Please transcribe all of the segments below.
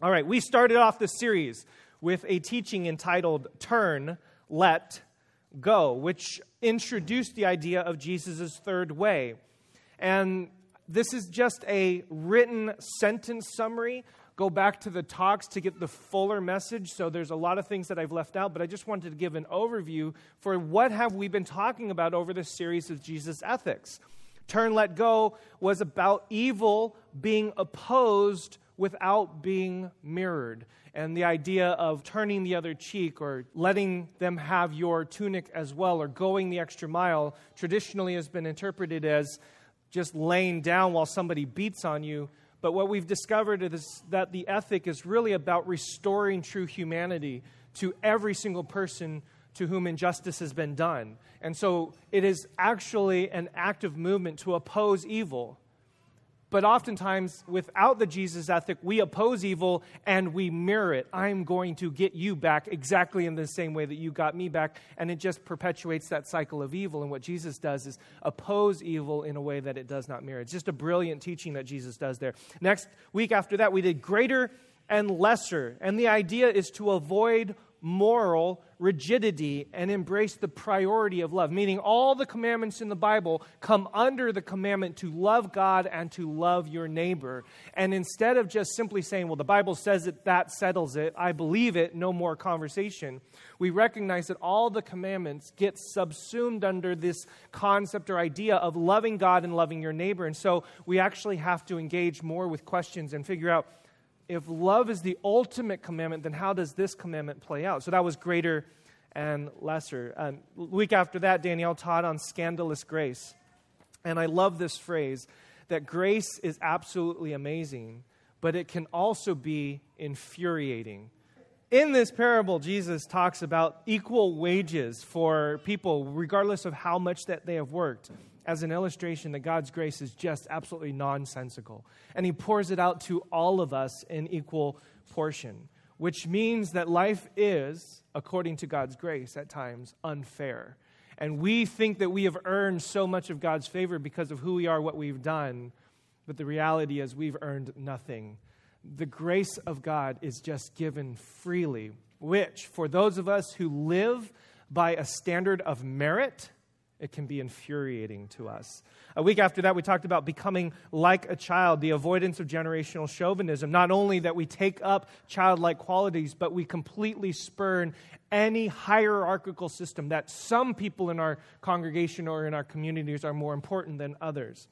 All right, we started off this series with a teaching entitled Turn, Let, Go, which introduced the idea of Jesus' third way. And this is just a written sentence summary. Go back to the talks to get the fuller message. So there's a lot of things that I've left out, but I just wanted to give an overview for what have we been talking about over this series of Jesus ethics. Turn, let go was about evil being opposed without being mirrored. And the idea of turning the other cheek or letting them have your tunic as well or going the extra mile traditionally has been interpreted as just laying down while somebody beats on you. But what we've discovered is that the ethic is really about restoring true humanity to every single person to whom injustice has been done. And so it is actually an active movement to oppose evil. But oftentimes, without the Jesus ethic, we oppose evil and we mirror it. I'm going to get you back exactly in the same way that you got me back. And it just perpetuates that cycle of evil. And what Jesus does is oppose evil in a way that it does not mirror. It's just a brilliant teaching that Jesus does there. Next week after that, we did greater and lesser. And the idea is to avoid moral rigidity and embrace the priority of love, meaning all the commandments in the Bible come under the commandment to love God and to love your neighbor. And instead of just simply saying, well, the Bible says it, that settles it, I believe it, no more conversation, we recognize that all the commandments get subsumed under this concept or idea of loving God and loving your neighbor. And so we actually have to engage more with questions and figure out if love is the ultimate commandment, then how does this commandment play out? So that was greater and lesser. Um, week after that, Danielle taught on scandalous grace. And I love this phrase that grace is absolutely amazing, but it can also be infuriating. In this parable, Jesus talks about equal wages for people, regardless of how much that they have worked as an illustration that God's grace is just absolutely nonsensical. And He pours it out to all of us in equal portion, which means that life is, according to God's grace, at times unfair. And we think that we have earned so much of God's favor because of who we are, what we've done. But the reality is, we've earned nothing. The grace of God is just given freely, which, for those of us who live by a standard of merit, it can be infuriating to us. A week after that, we talked about becoming like a child, the avoidance of generational chauvinism. Not only that we take up childlike qualities, but we completely spurn any hierarchical system that some people in our congregation or in our communities are more important than others.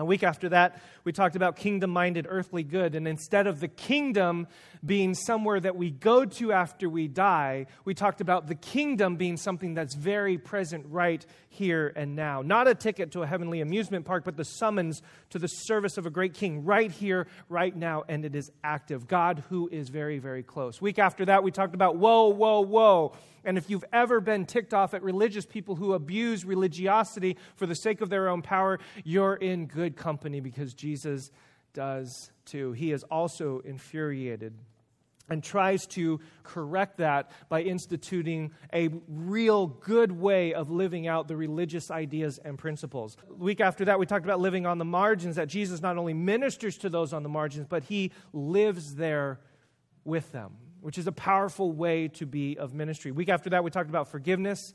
A week after that, we talked about kingdom minded earthly good. And instead of the kingdom being somewhere that we go to after we die, we talked about the kingdom being something that's very present right here and now. Not a ticket to a heavenly amusement park, but the summons to the service of a great king right here, right now. And it is active. God, who is very, very close. Week after that, we talked about woe, woe, woe. And if you've ever been ticked off at religious people who abuse religiosity for the sake of their own power, you're in good company because Jesus does too. He is also infuriated and tries to correct that by instituting a real good way of living out the religious ideas and principles. The week after that, we talked about living on the margins, that Jesus not only ministers to those on the margins, but he lives there with them which is a powerful way to be of ministry. Week after that, we talked about forgiveness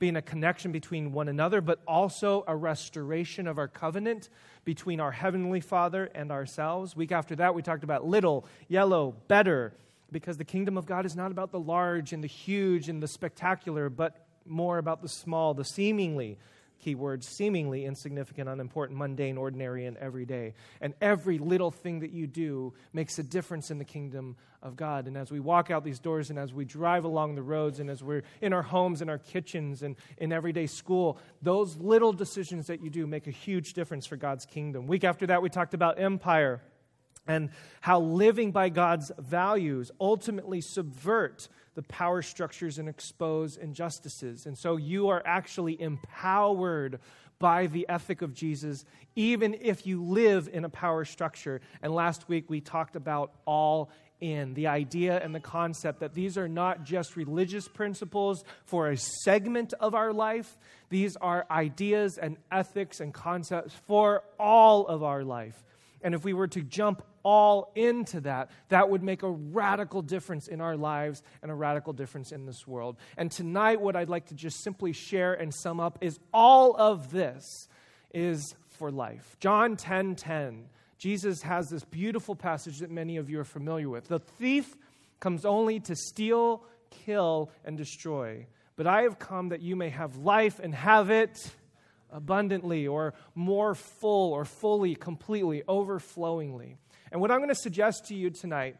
being a connection between one another, but also a restoration of our covenant between our Heavenly Father and ourselves. Week after that, we talked about little, yellow, better, because the kingdom of God is not about the large and the huge and the spectacular, but more about the small, the seemingly keywords seemingly insignificant, unimportant, mundane, ordinary, and everyday. And every little thing that you do makes a difference in the kingdom of God. And as we walk out these doors and as we drive along the roads and as we're in our homes, in our kitchens, and in everyday school, those little decisions that you do make a huge difference for God's kingdom. Week after that, we talked about empire and how living by God's values ultimately subvert the power structures and expose injustices. And so you are actually empowered by the ethic of Jesus, even if you live in a power structure. And last week we talked about all in the idea and the concept that these are not just religious principles for a segment of our life, these are ideas and ethics and concepts for all of our life. And if we were to jump all into that, that would make a radical difference in our lives and a radical difference in this world. And tonight, what I'd like to just simply share and sum up is all of this is for life. John 10 10. Jesus has this beautiful passage that many of you are familiar with. The thief comes only to steal, kill, and destroy. But I have come that you may have life and have it abundantly or more full or fully, completely, overflowingly. And what I'm going to suggest to you tonight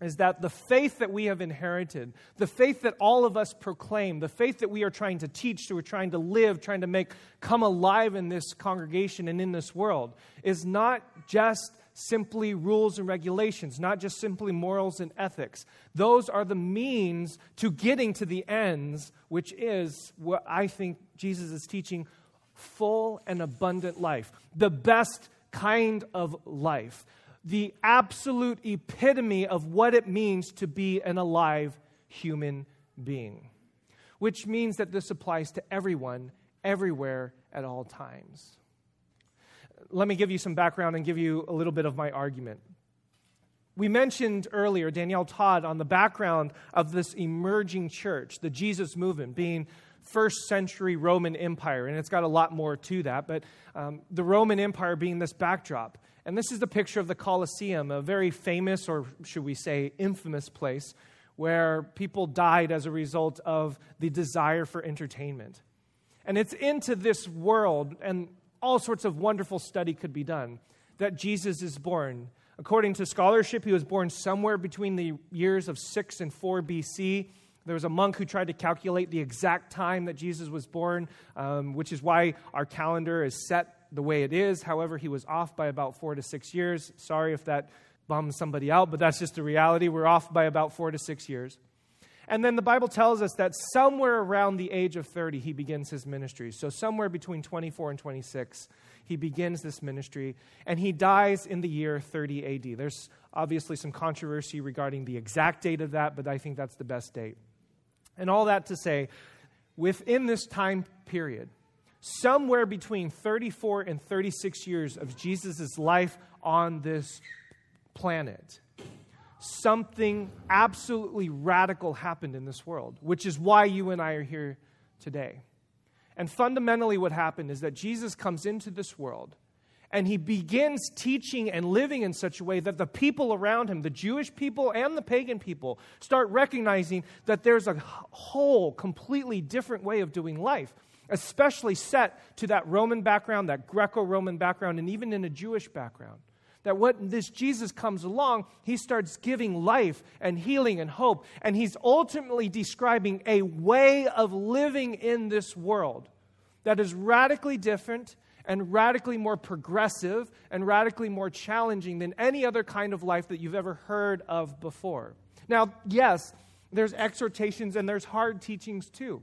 is that the faith that we have inherited, the faith that all of us proclaim, the faith that we are trying to teach, that we're trying to live, trying to make come alive in this congregation and in this world, is not just simply rules and regulations, not just simply morals and ethics. Those are the means to getting to the ends, which is what I think Jesus is teaching full and abundant life, the best kind of life, the absolute epitome of what it means to be an alive human being. Which means that this applies to everyone, everywhere, at all times. Let me give you some background and give you a little bit of my argument. We mentioned earlier, Danielle Todd, on the background of this emerging church, the Jesus movement, being first century Roman Empire, and it's got a lot more to that, but um, the Roman Empire being this backdrop. And this is the picture of the Colosseum, a very famous, or should we say, infamous place where people died as a result of the desire for entertainment. And it's into this world, and all sorts of wonderful study could be done, that Jesus is born. According to scholarship, he was born somewhere between the years of 6 and 4 BC there was a monk who tried to calculate the exact time that Jesus was born, um, which is why our calendar is set the way it is. However, he was off by about four to six years. Sorry if that bums somebody out, but that's just the reality. We're off by about four to six years. And then the Bible tells us that somewhere around the age of 30, he begins his ministry. So, somewhere between 24 and 26, he begins this ministry, and he dies in the year 30 AD. There's obviously some controversy regarding the exact date of that, but I think that's the best date. And all that to say, within this time period, somewhere between 34 and 36 years of Jesus' life on this planet, something absolutely radical happened in this world, which is why you and I are here today. And fundamentally, what happened is that Jesus comes into this world and he begins teaching and living in such a way that the people around him, the Jewish people and the pagan people, start recognizing that there's a whole, completely different way of doing life, especially set to that Roman background, that Greco Roman background, and even in a Jewish background. That when this Jesus comes along, he starts giving life and healing and hope, and he's ultimately describing a way of living in this world that is radically different and radically more progressive and radically more challenging than any other kind of life that you've ever heard of before. Now, yes, there's exhortations and there's hard teachings too.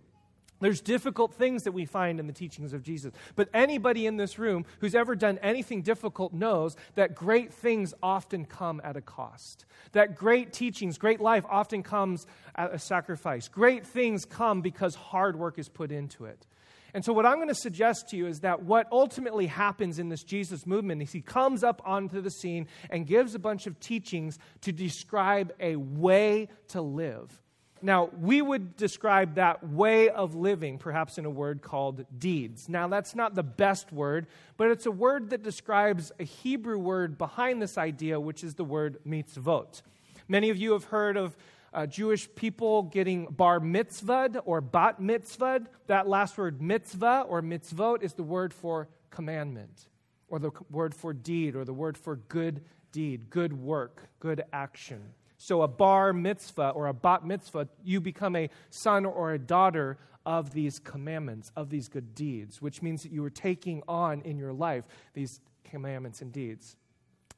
There's difficult things that we find in the teachings of Jesus. But anybody in this room who's ever done anything difficult knows that great things often come at a cost. That great teachings, great life often comes at a sacrifice. Great things come because hard work is put into it. And so, what I'm going to suggest to you is that what ultimately happens in this Jesus movement is he comes up onto the scene and gives a bunch of teachings to describe a way to live. Now, we would describe that way of living perhaps in a word called deeds. Now, that's not the best word, but it's a word that describes a Hebrew word behind this idea, which is the word mitzvot. Many of you have heard of uh, Jewish people getting bar mitzvah or bat mitzvah. That last word, mitzvah or mitzvot, is the word for commandment, or the word for deed, or the word for good deed, good work, good action. So, a bar mitzvah or a bat mitzvah, you become a son or a daughter of these commandments, of these good deeds, which means that you are taking on in your life these commandments and deeds.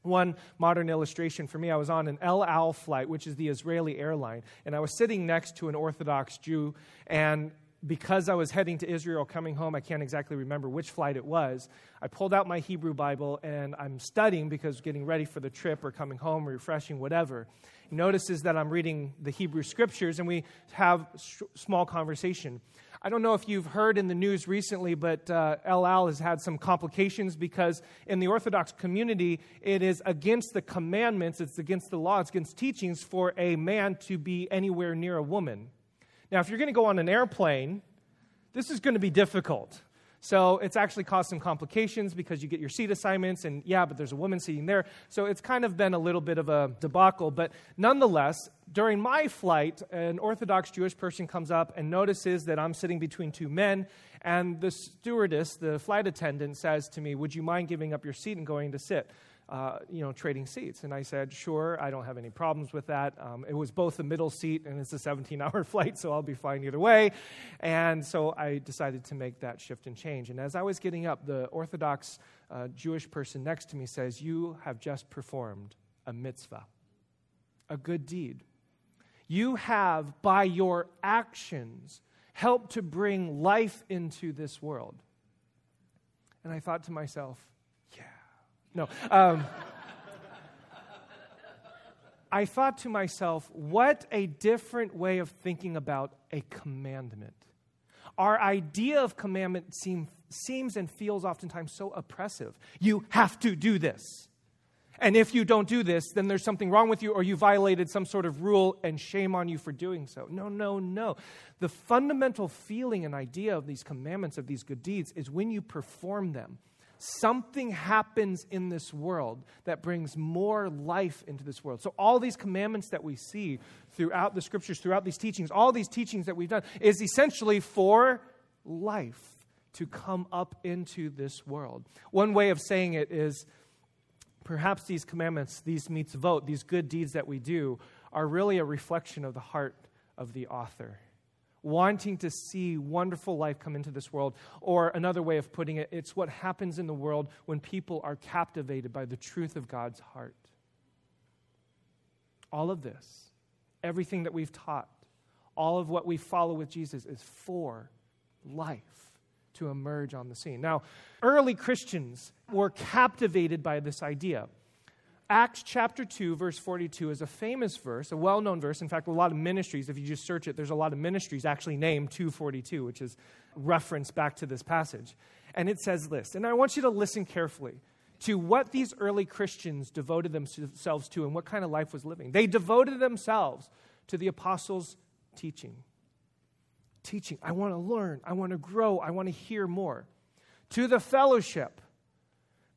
One modern illustration for me, I was on an El Al flight, which is the Israeli airline, and I was sitting next to an Orthodox Jew, and because I was heading to Israel, coming home, I can't exactly remember which flight it was. I pulled out my Hebrew Bible and I'm studying because getting ready for the trip or coming home, refreshing, whatever. Notices that I'm reading the Hebrew scriptures and we have a small conversation. I don't know if you've heard in the news recently, but uh, El Al has had some complications because in the Orthodox community, it is against the commandments, it's against the law, it's against teachings for a man to be anywhere near a woman. Now, if you're going to go on an airplane, this is going to be difficult. So it's actually caused some complications because you get your seat assignments, and yeah, but there's a woman sitting there. So it's kind of been a little bit of a debacle. But nonetheless, during my flight, an Orthodox Jewish person comes up and notices that I'm sitting between two men. And the stewardess, the flight attendant, says to me, Would you mind giving up your seat and going to sit? Uh, you know, trading seats. And I said, sure, I don't have any problems with that. Um, it was both a middle seat and it's a 17 hour flight, so I'll be fine either way. And so I decided to make that shift and change. And as I was getting up, the Orthodox uh, Jewish person next to me says, You have just performed a mitzvah, a good deed. You have, by your actions, helped to bring life into this world. And I thought to myself, no. Um, I thought to myself, what a different way of thinking about a commandment. Our idea of commandment seem, seems and feels oftentimes so oppressive. You have to do this. And if you don't do this, then there's something wrong with you or you violated some sort of rule and shame on you for doing so. No, no, no. The fundamental feeling and idea of these commandments, of these good deeds, is when you perform them something happens in this world that brings more life into this world. So, all these commandments that we see throughout the scriptures, throughout these teachings, all these teachings that we've done, is essentially for life to come up into this world. One way of saying it is perhaps these commandments, these mitzvot, these good deeds that we do, are really a reflection of the heart of the author wanting to see wonderful life come into this world. Or another way of putting it, it's what happens in the world when people are captivated by the truth of God's heart. All of this, everything that we've taught, all of what we follow with Jesus is for life to emerge on the scene. Now, early Christians were captivated by this idea. Acts chapter 2, verse 42 is a famous verse, a well known verse. In fact, a lot of ministries, if you just search it, there's a lot of ministries actually named 242, which is reference back to this passage. And it says this, and I want you to listen carefully to what these early Christians devoted themselves to and what kind of life was living. They devoted themselves to the apostles' teaching. Teaching. I want to learn. I want to grow. I want to hear more. To the fellowship,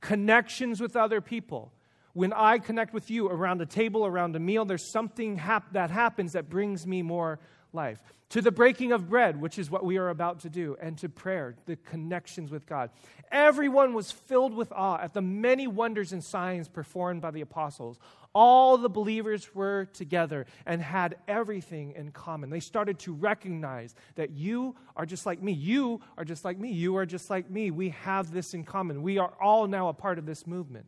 connections with other people when I connect with you around a table, around a meal, there's something hap- that happens that brings me more life. To the breaking of bread, which is what we are about to do, and to prayer, the connections with God. Everyone was filled with awe at the many wonders and signs performed by the apostles. All the believers were together and had everything in common. They started to recognize that you are just like me. You are just like me. You are just like me. We have this in common. We are all now a part of this movement.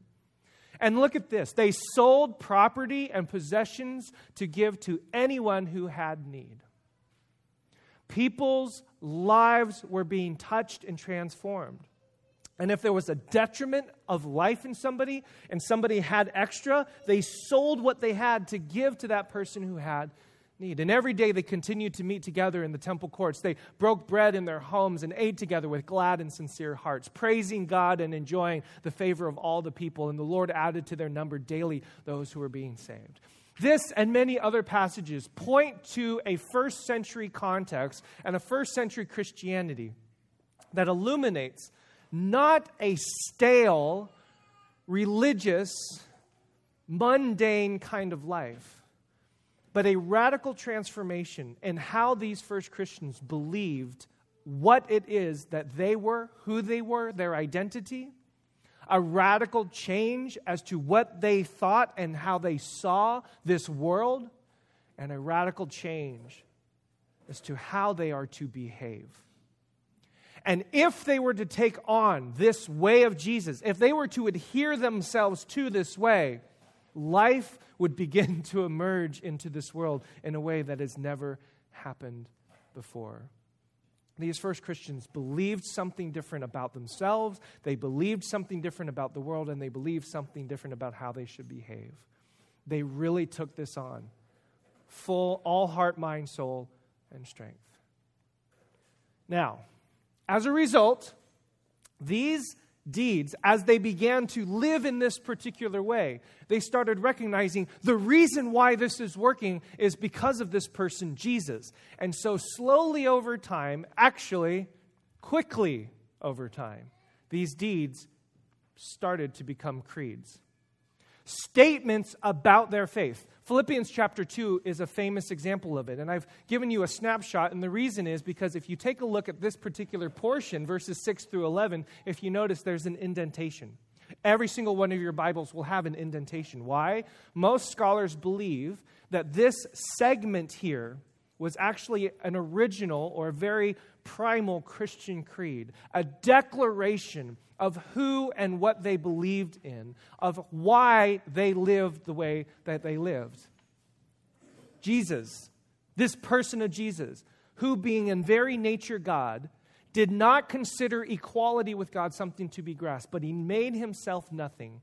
And look at this they sold property and possessions to give to anyone who had need. People's lives were being touched and transformed. And if there was a detriment of life in somebody and somebody had extra, they sold what they had to give to that person who had need. And every day they continued to meet together in the temple courts. They broke bread in their homes and ate together with glad and sincere hearts, praising God and enjoying the favor of all the people. And the Lord added to their number daily those who were being saved. This and many other passages point to a first century context and a first century Christianity that illuminates not a stale, religious, mundane kind of life but a radical transformation in how these first Christians believed what it is that they were, who they were, their identity, a radical change as to what they thought and how they saw this world, and a radical change as to how they are to behave. And if they were to take on this way of Jesus, if they were to adhere themselves to this way, life would begin to emerge into this world in a way that has never happened before. these first Christians believed something different about themselves, they believed something different about the world, and they believed something different about how they should behave. They really took this on full, all heart, mind, soul, and strength. Now, as a result, these deeds, as they began to live in this particular way, they started recognizing the reason why this is working is because of this person, Jesus. And so, slowly over time, actually, quickly over time, these deeds started to become creeds. Statements about their faith. Philippians chapter 2 is a famous example of it. And I've given you a snapshot. And the reason is because if you take a look at this particular portion, verses 6 through 11, if you notice there's an indentation. Every single one of your Bibles will have an indentation. Why? Most scholars believe that this segment here was actually an original or a very primal Christian creed, a declaration of who and what they believed in, of why they lived the way that they lived. Jesus, this person of Jesus, who being in very nature God, did not consider equality with God something to be grasped, but he made himself nothing,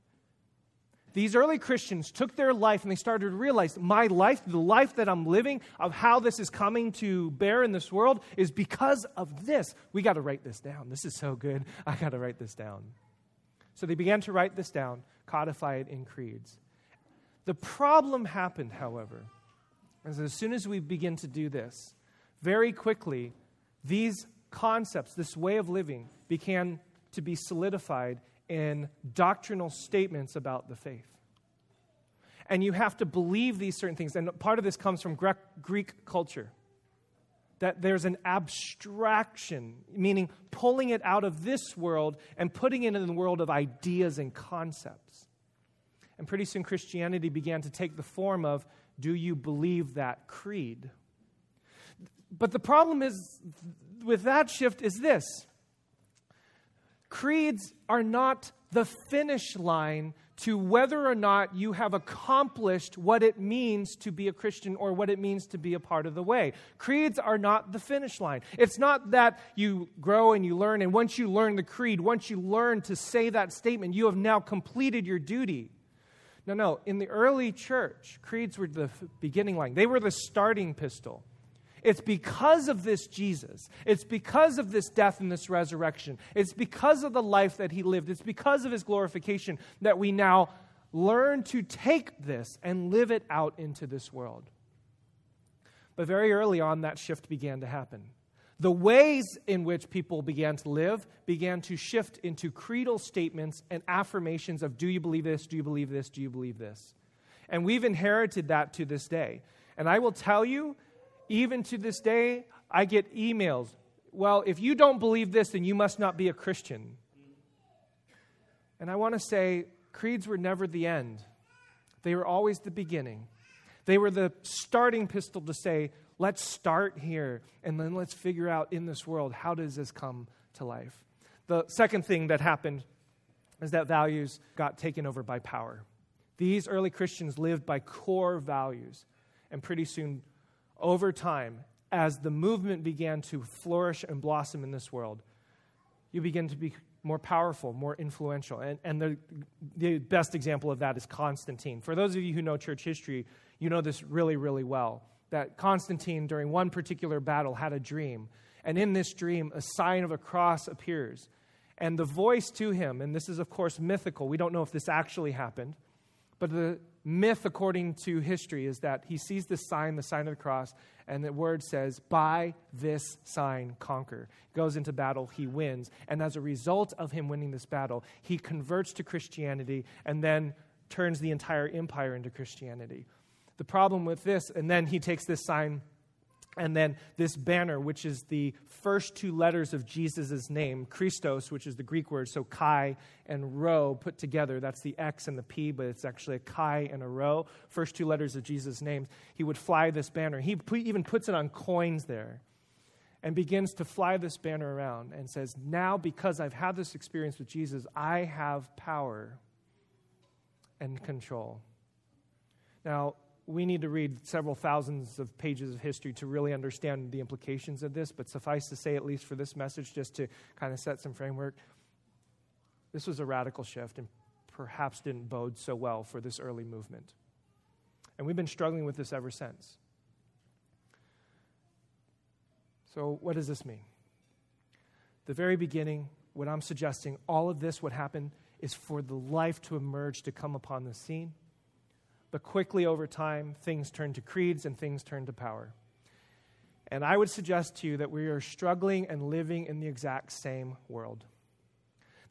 These early Christians took their life and they started to realize my life, the life that I'm living, of how this is coming to bear in this world, is because of this. We got to write this down. This is so good. I got to write this down. So they began to write this down, codify it in creeds. The problem happened, however, is as soon as we begin to do this, very quickly, these concepts, this way of living, began to be solidified in doctrinal statements about the faith. And you have to believe these certain things. And part of this comes from Greek culture. That there's an abstraction, meaning pulling it out of this world and putting it in the world of ideas and concepts. And pretty soon Christianity began to take the form of do you believe that creed? But the problem is with that shift is this creeds are not the finish line to whether or not you have accomplished what it means to be a Christian or what it means to be a part of the way. Creeds are not the finish line. It's not that you grow and you learn, and once you learn the creed, once you learn to say that statement, you have now completed your duty. No, no. In the early church, creeds were the beginning line, they were the starting pistol. It's because of this Jesus. It's because of this death and this resurrection. It's because of the life that he lived. It's because of his glorification that we now learn to take this and live it out into this world. But very early on, that shift began to happen the ways in which people began to live began to shift into creedal statements and affirmations of do you believe this, do you believe this, do you believe this? And we've inherited that to this day. And I will tell you, even to this day, I get emails. Well, if you don't believe this, then you must not be a Christian. And I want to say, creeds were never the end, they were always the beginning. They were the starting pistol to say, Let's start here and then let's figure out in this world how does this come to life. The second thing that happened is that values got taken over by power. These early Christians lived by core values. And pretty soon, over time, as the movement began to flourish and blossom in this world, you begin to be more powerful, more influential. And, and the, the best example of that is Constantine. For those of you who know church history, you know this really, really well that Constantine, during one particular battle, had a dream. And in this dream, a sign of a cross appears. And the voice to him, and this is, of course, mythical, we don't know if this actually happened, but the myth, according to history, is that he sees this sign, the sign of the cross, and the word says, By this sign, conquer. Goes into battle, he wins. And as a result of him winning this battle, he converts to Christianity and then turns the entire empire into Christianity. The problem with this, and then he takes this sign And then this banner, which is the first two letters of Jesus' name, Christos, which is the Greek word, so chi and rho put together. That's the X and the P, but it's actually a chi and a rho. First two letters of Jesus' name. He would fly this banner. He even puts it on coins there and begins to fly this banner around and says, Now, because I've had this experience with Jesus, I have power and control. Now, we need to read several thousands of pages of history to really understand the implications of this, but suffice to say, at least for this message, just to kind of set some framework, this was a radical shift and perhaps didn't bode so well for this early movement. And we've been struggling with this ever since. So, what does this mean? The very beginning, what I'm suggesting, all of this, what happened, is for the life to emerge to come upon the scene but quickly over time, things turn to creeds and things turn to power. And I would suggest to you that we are struggling and living in the exact same world.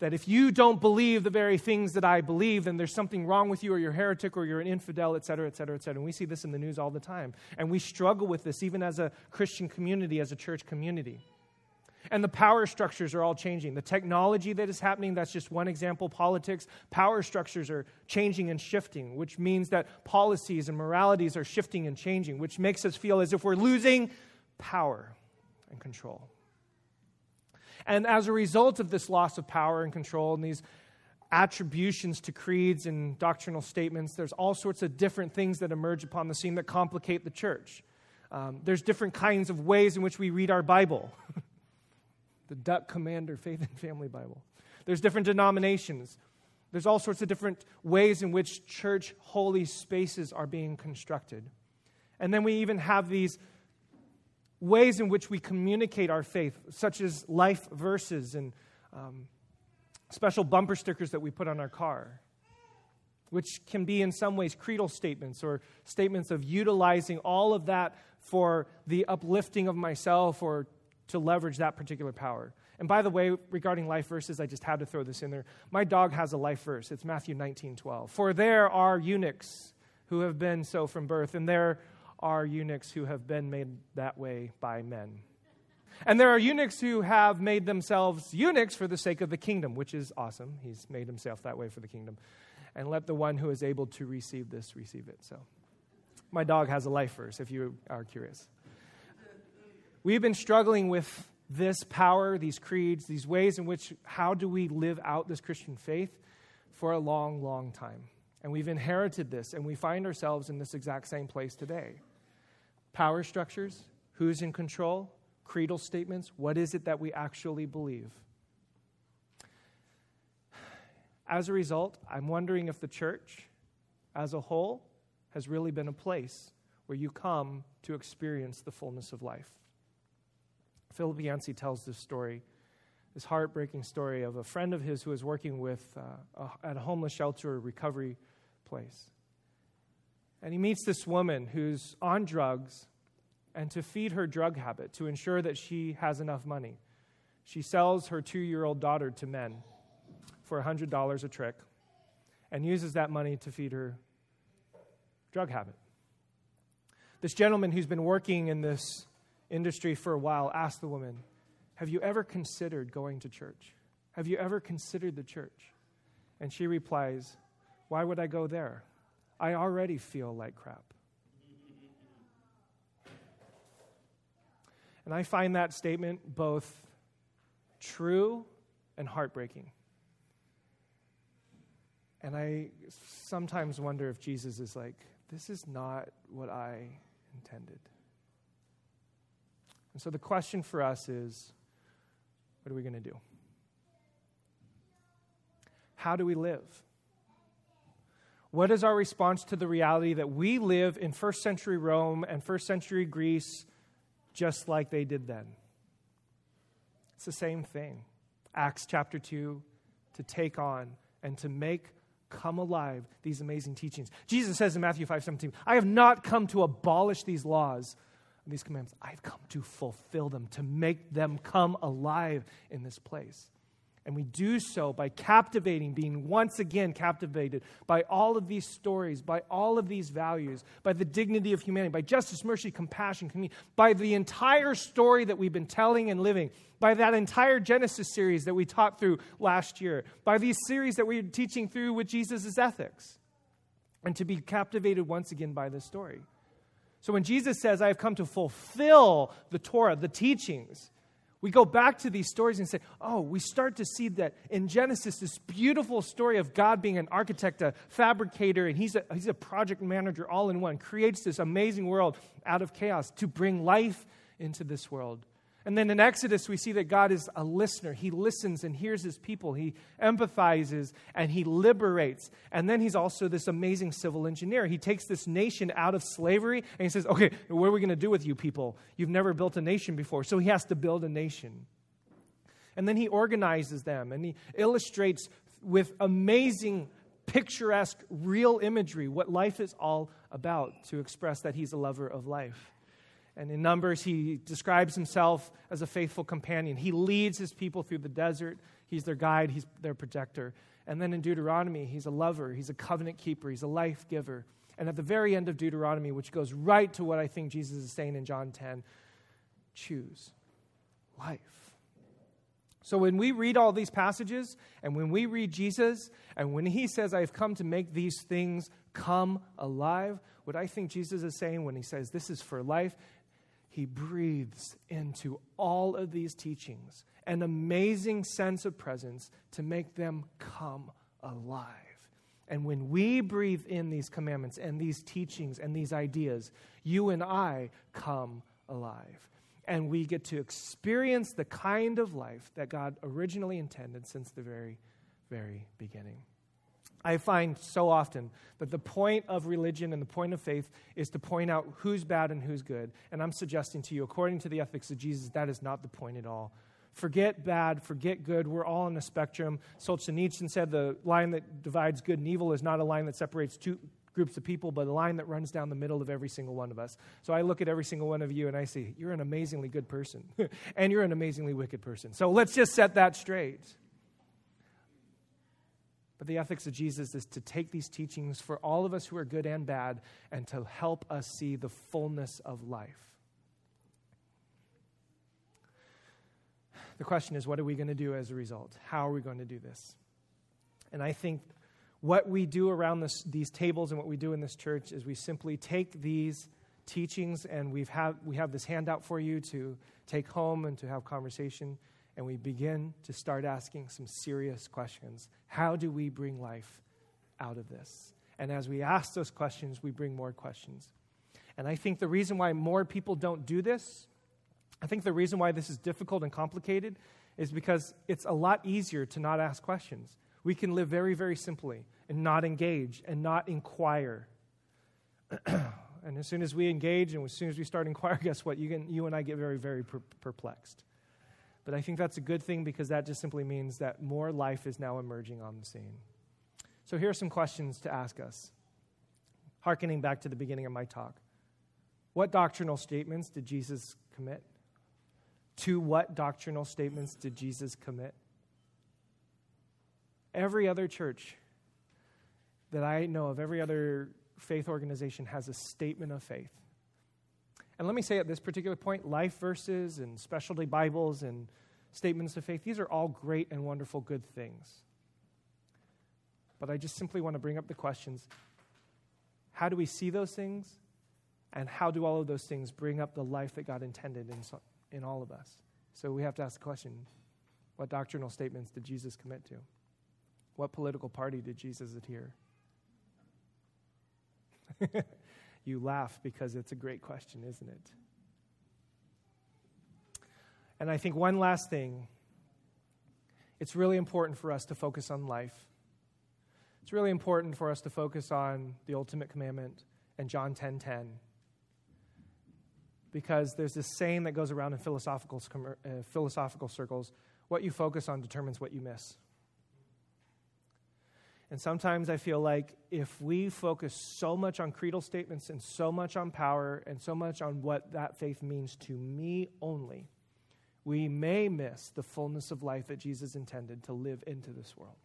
That if you don't believe the very things that I believe, then there's something wrong with you, or you're heretic, or you're an infidel, et cetera, et cetera, et cetera. And we see this in the news all the time. And we struggle with this even as a Christian community, as a church community. And the power structures are all changing. The technology that is happening, that's just one example. Politics, power structures are changing and shifting, which means that policies and moralities are shifting and changing, which makes us feel as if we're losing power and control. And as a result of this loss of power and control and these attributions to creeds and doctrinal statements, there's all sorts of different things that emerge upon the scene that complicate the church. Um, there's different kinds of ways in which we read our Bible. the Duck Commander Faith and Family Bible. There's different denominations. There's all sorts of different ways in which church holy spaces are being constructed. And then we even have these ways in which we communicate our faith, such as life verses and um, special bumper stickers that we put on our car, which can be in some ways creedal statements or statements of utilizing all of that for the uplifting of myself or to leverage that particular power. And by the way, regarding life verses, I just had to throw this in there. My dog has a life verse. It's Matthew 19 12. For there are eunuchs who have been so from birth, and there are eunuchs who have been made that way by men. And there are eunuchs who have made themselves eunuchs for the sake of the kingdom, which is awesome. He's made himself that way for the kingdom. And let the one who is able to receive this receive it. So, my dog has a life verse, if you are curious. We've been struggling with this power, these creeds, these ways in which how do we live out this Christian faith for a long, long time. And we've inherited this, and we find ourselves in this exact same place today. Power structures, who's in control, creedal statements, what is it that we actually believe? As a result, I'm wondering if the church as a whole has really been a place where you come to experience the fullness of life. Philip Yancey tells this story, this heartbreaking story of a friend of his who was working with uh, a, at a homeless shelter recovery place. And he meets this woman who's on drugs, and to feed her drug habit, to ensure that she has enough money, she sells her two year old daughter to men for $100 a trick and uses that money to feed her drug habit. This gentleman who's been working in this industry for a while asked the woman, Have you ever considered going to church? Have you ever considered the church? And she replies, Why would I go there? I already feel like crap. And I find that statement both true and heartbreaking. And I sometimes wonder if Jesus is like, this is not what I intended. And so the question for us is what are we going to do? How do we live? What is our response to the reality that we live in first century Rome and first century Greece just like they did then? It's the same thing. Acts chapter 2 to take on and to make come alive these amazing teachings. Jesus says in Matthew 5 17, I have not come to abolish these laws these commandments, I've come to fulfill them, to make them come alive in this place. And we do so by captivating, being once again captivated by all of these stories, by all of these values, by the dignity of humanity, by justice, mercy, compassion, community, by the entire story that we've been telling and living, by that entire Genesis series that we taught through last year, by these series that we're teaching through with Jesus' ethics, and to be captivated once again by this story. So when Jesus says, I have come to fulfill the Torah, the teachings, we go back to these stories and say, oh, we start to see that in Genesis, this beautiful story of God being an architect, a fabricator, and he's a, he's a project manager all in one, creates this amazing world out of chaos to bring life into this world. And then in Exodus, we see that God is a listener. He listens and hears his people. He empathizes and he liberates. And then he's also this amazing civil engineer. He takes this nation out of slavery and he says, Okay, what are we going to do with you people? You've never built a nation before. So he has to build a nation. And then he organizes them and he illustrates with amazing, picturesque, real imagery what life is all about to express that he's a lover of life. And in Numbers, he describes himself as a faithful companion. He leads his people through the desert. He's their guide, he's their protector. And then in Deuteronomy, he's a lover, he's a covenant keeper, he's a life giver. And at the very end of Deuteronomy, which goes right to what I think Jesus is saying in John 10, choose life. So when we read all these passages, and when we read Jesus, and when he says, I've come to make these things come alive, what I think Jesus is saying when he says this is for life he breathes into all of these teachings an amazing sense of presence to make them come alive. And when we breathe in these commandments and these teachings and these ideas, you and I come alive. And we get to experience the kind of life that God originally intended since the very, very beginning. I find so often that the point of religion and the point of faith is to point out who's bad and who's good. And I'm suggesting to you, according to the ethics of Jesus, that is not the point at all. Forget bad, forget good. We're all on a spectrum. Solzhenitsyn said the line that divides good and evil is not a line that separates two groups of people, but a line that runs down the middle of every single one of us. So I look at every single one of you and I see, you're an amazingly good person, and you're an amazingly wicked person. So let's just set that straight. But the ethics of Jesus is to take these teachings for all of us who are good and bad and to help us see the fullness of life. The question is, what are we going to do as a result? How are we going to do this? And I think what we do around this, these tables and what we do in this church is we simply take these teachings and we've have, we have this handout for you to take home and to have conversation and we begin to start asking some serious questions. How do we bring life out of this? And as we ask those questions, we bring more questions. And I think the reason why more people don't do this, I think the reason why this is difficult and complicated is because it's a lot easier to not ask questions. We can live very, very simply and not engage and not inquire. and as soon as we engage and as soon as we start inquiring, guess what? You, can, you and I get very, very per- perplexed. But I think that's a good thing because that just simply means that more life is now emerging on the scene. So here are some questions to ask us, harkening back to the beginning of my talk. What doctrinal statements did Jesus commit? To what doctrinal statements did Jesus commit? Every other church that I know of, every other faith organization has a statement of faith. And let me say at this particular point life verses and specialty Bibles and statements of faith, these are all great and wonderful good things. But I just simply want to bring up the questions how do we see those things? And how do all of those things bring up the life that God intended in, in all of us? So we have to ask the question what doctrinal statements did Jesus commit to? What political party did Jesus adhere? You laugh because it's a great question, isn't it? And I think one last thing it's really important for us to focus on life. It's really important for us to focus on the ultimate commandment and John 10:10. 10, 10. Because there's this saying that goes around in philosophical, uh, philosophical circles what you focus on determines what you miss. And sometimes I feel like if we focus so much on creedal statements and so much on power and so much on what that faith means to me only, we may miss the fullness of life that Jesus intended to live into this world.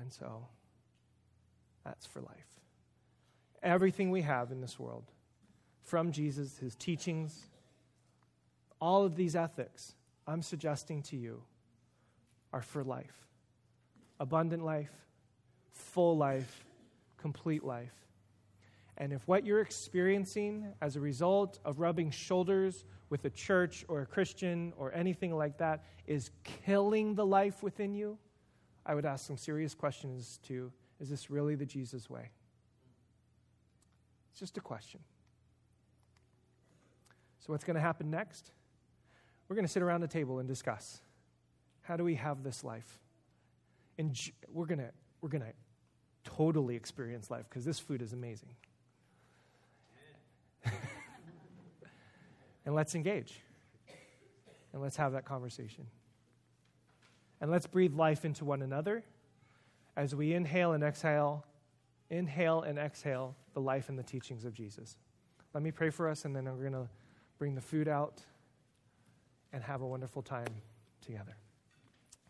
And so, that's for life. Everything we have in this world, from Jesus, his teachings, all of these ethics, I'm suggesting to you, are for life abundant life, full life, complete life. And if what you're experiencing as a result of rubbing shoulders with a church or a Christian or anything like that is killing the life within you, I would ask some serious questions to is this really the Jesus way? It's just a question. So, what's going to happen next? We're going to sit around the table and discuss how do we have this life? And we're going to we're going to totally experience life because this food is amazing. and let's engage. And let's have that conversation. And let's breathe life into one another as we inhale and exhale, inhale and exhale the life and the teachings of Jesus. Let me pray for us, and then we're going to bring the food out and have a wonderful time together.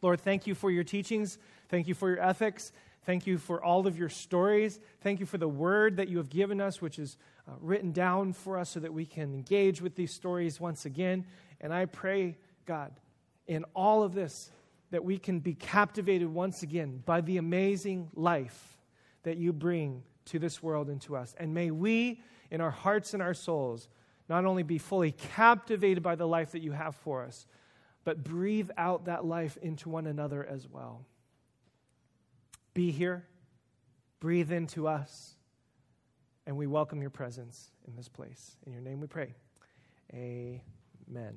Lord, thank you for your teachings. Thank you for your ethics. Thank you for all of your stories. Thank you for the word that you have given us, which is uh, written down for us so that we can engage with these stories once again. And I pray, God, in all of this, that we can be captivated once again by the amazing life that you bring to this world and to us. And may we, in our hearts and our souls, not only be fully captivated by the life that you have for us, but breathe out that life into one another as well. Be here, breathe into us, and we welcome your presence in this place. In your name we pray. Amen.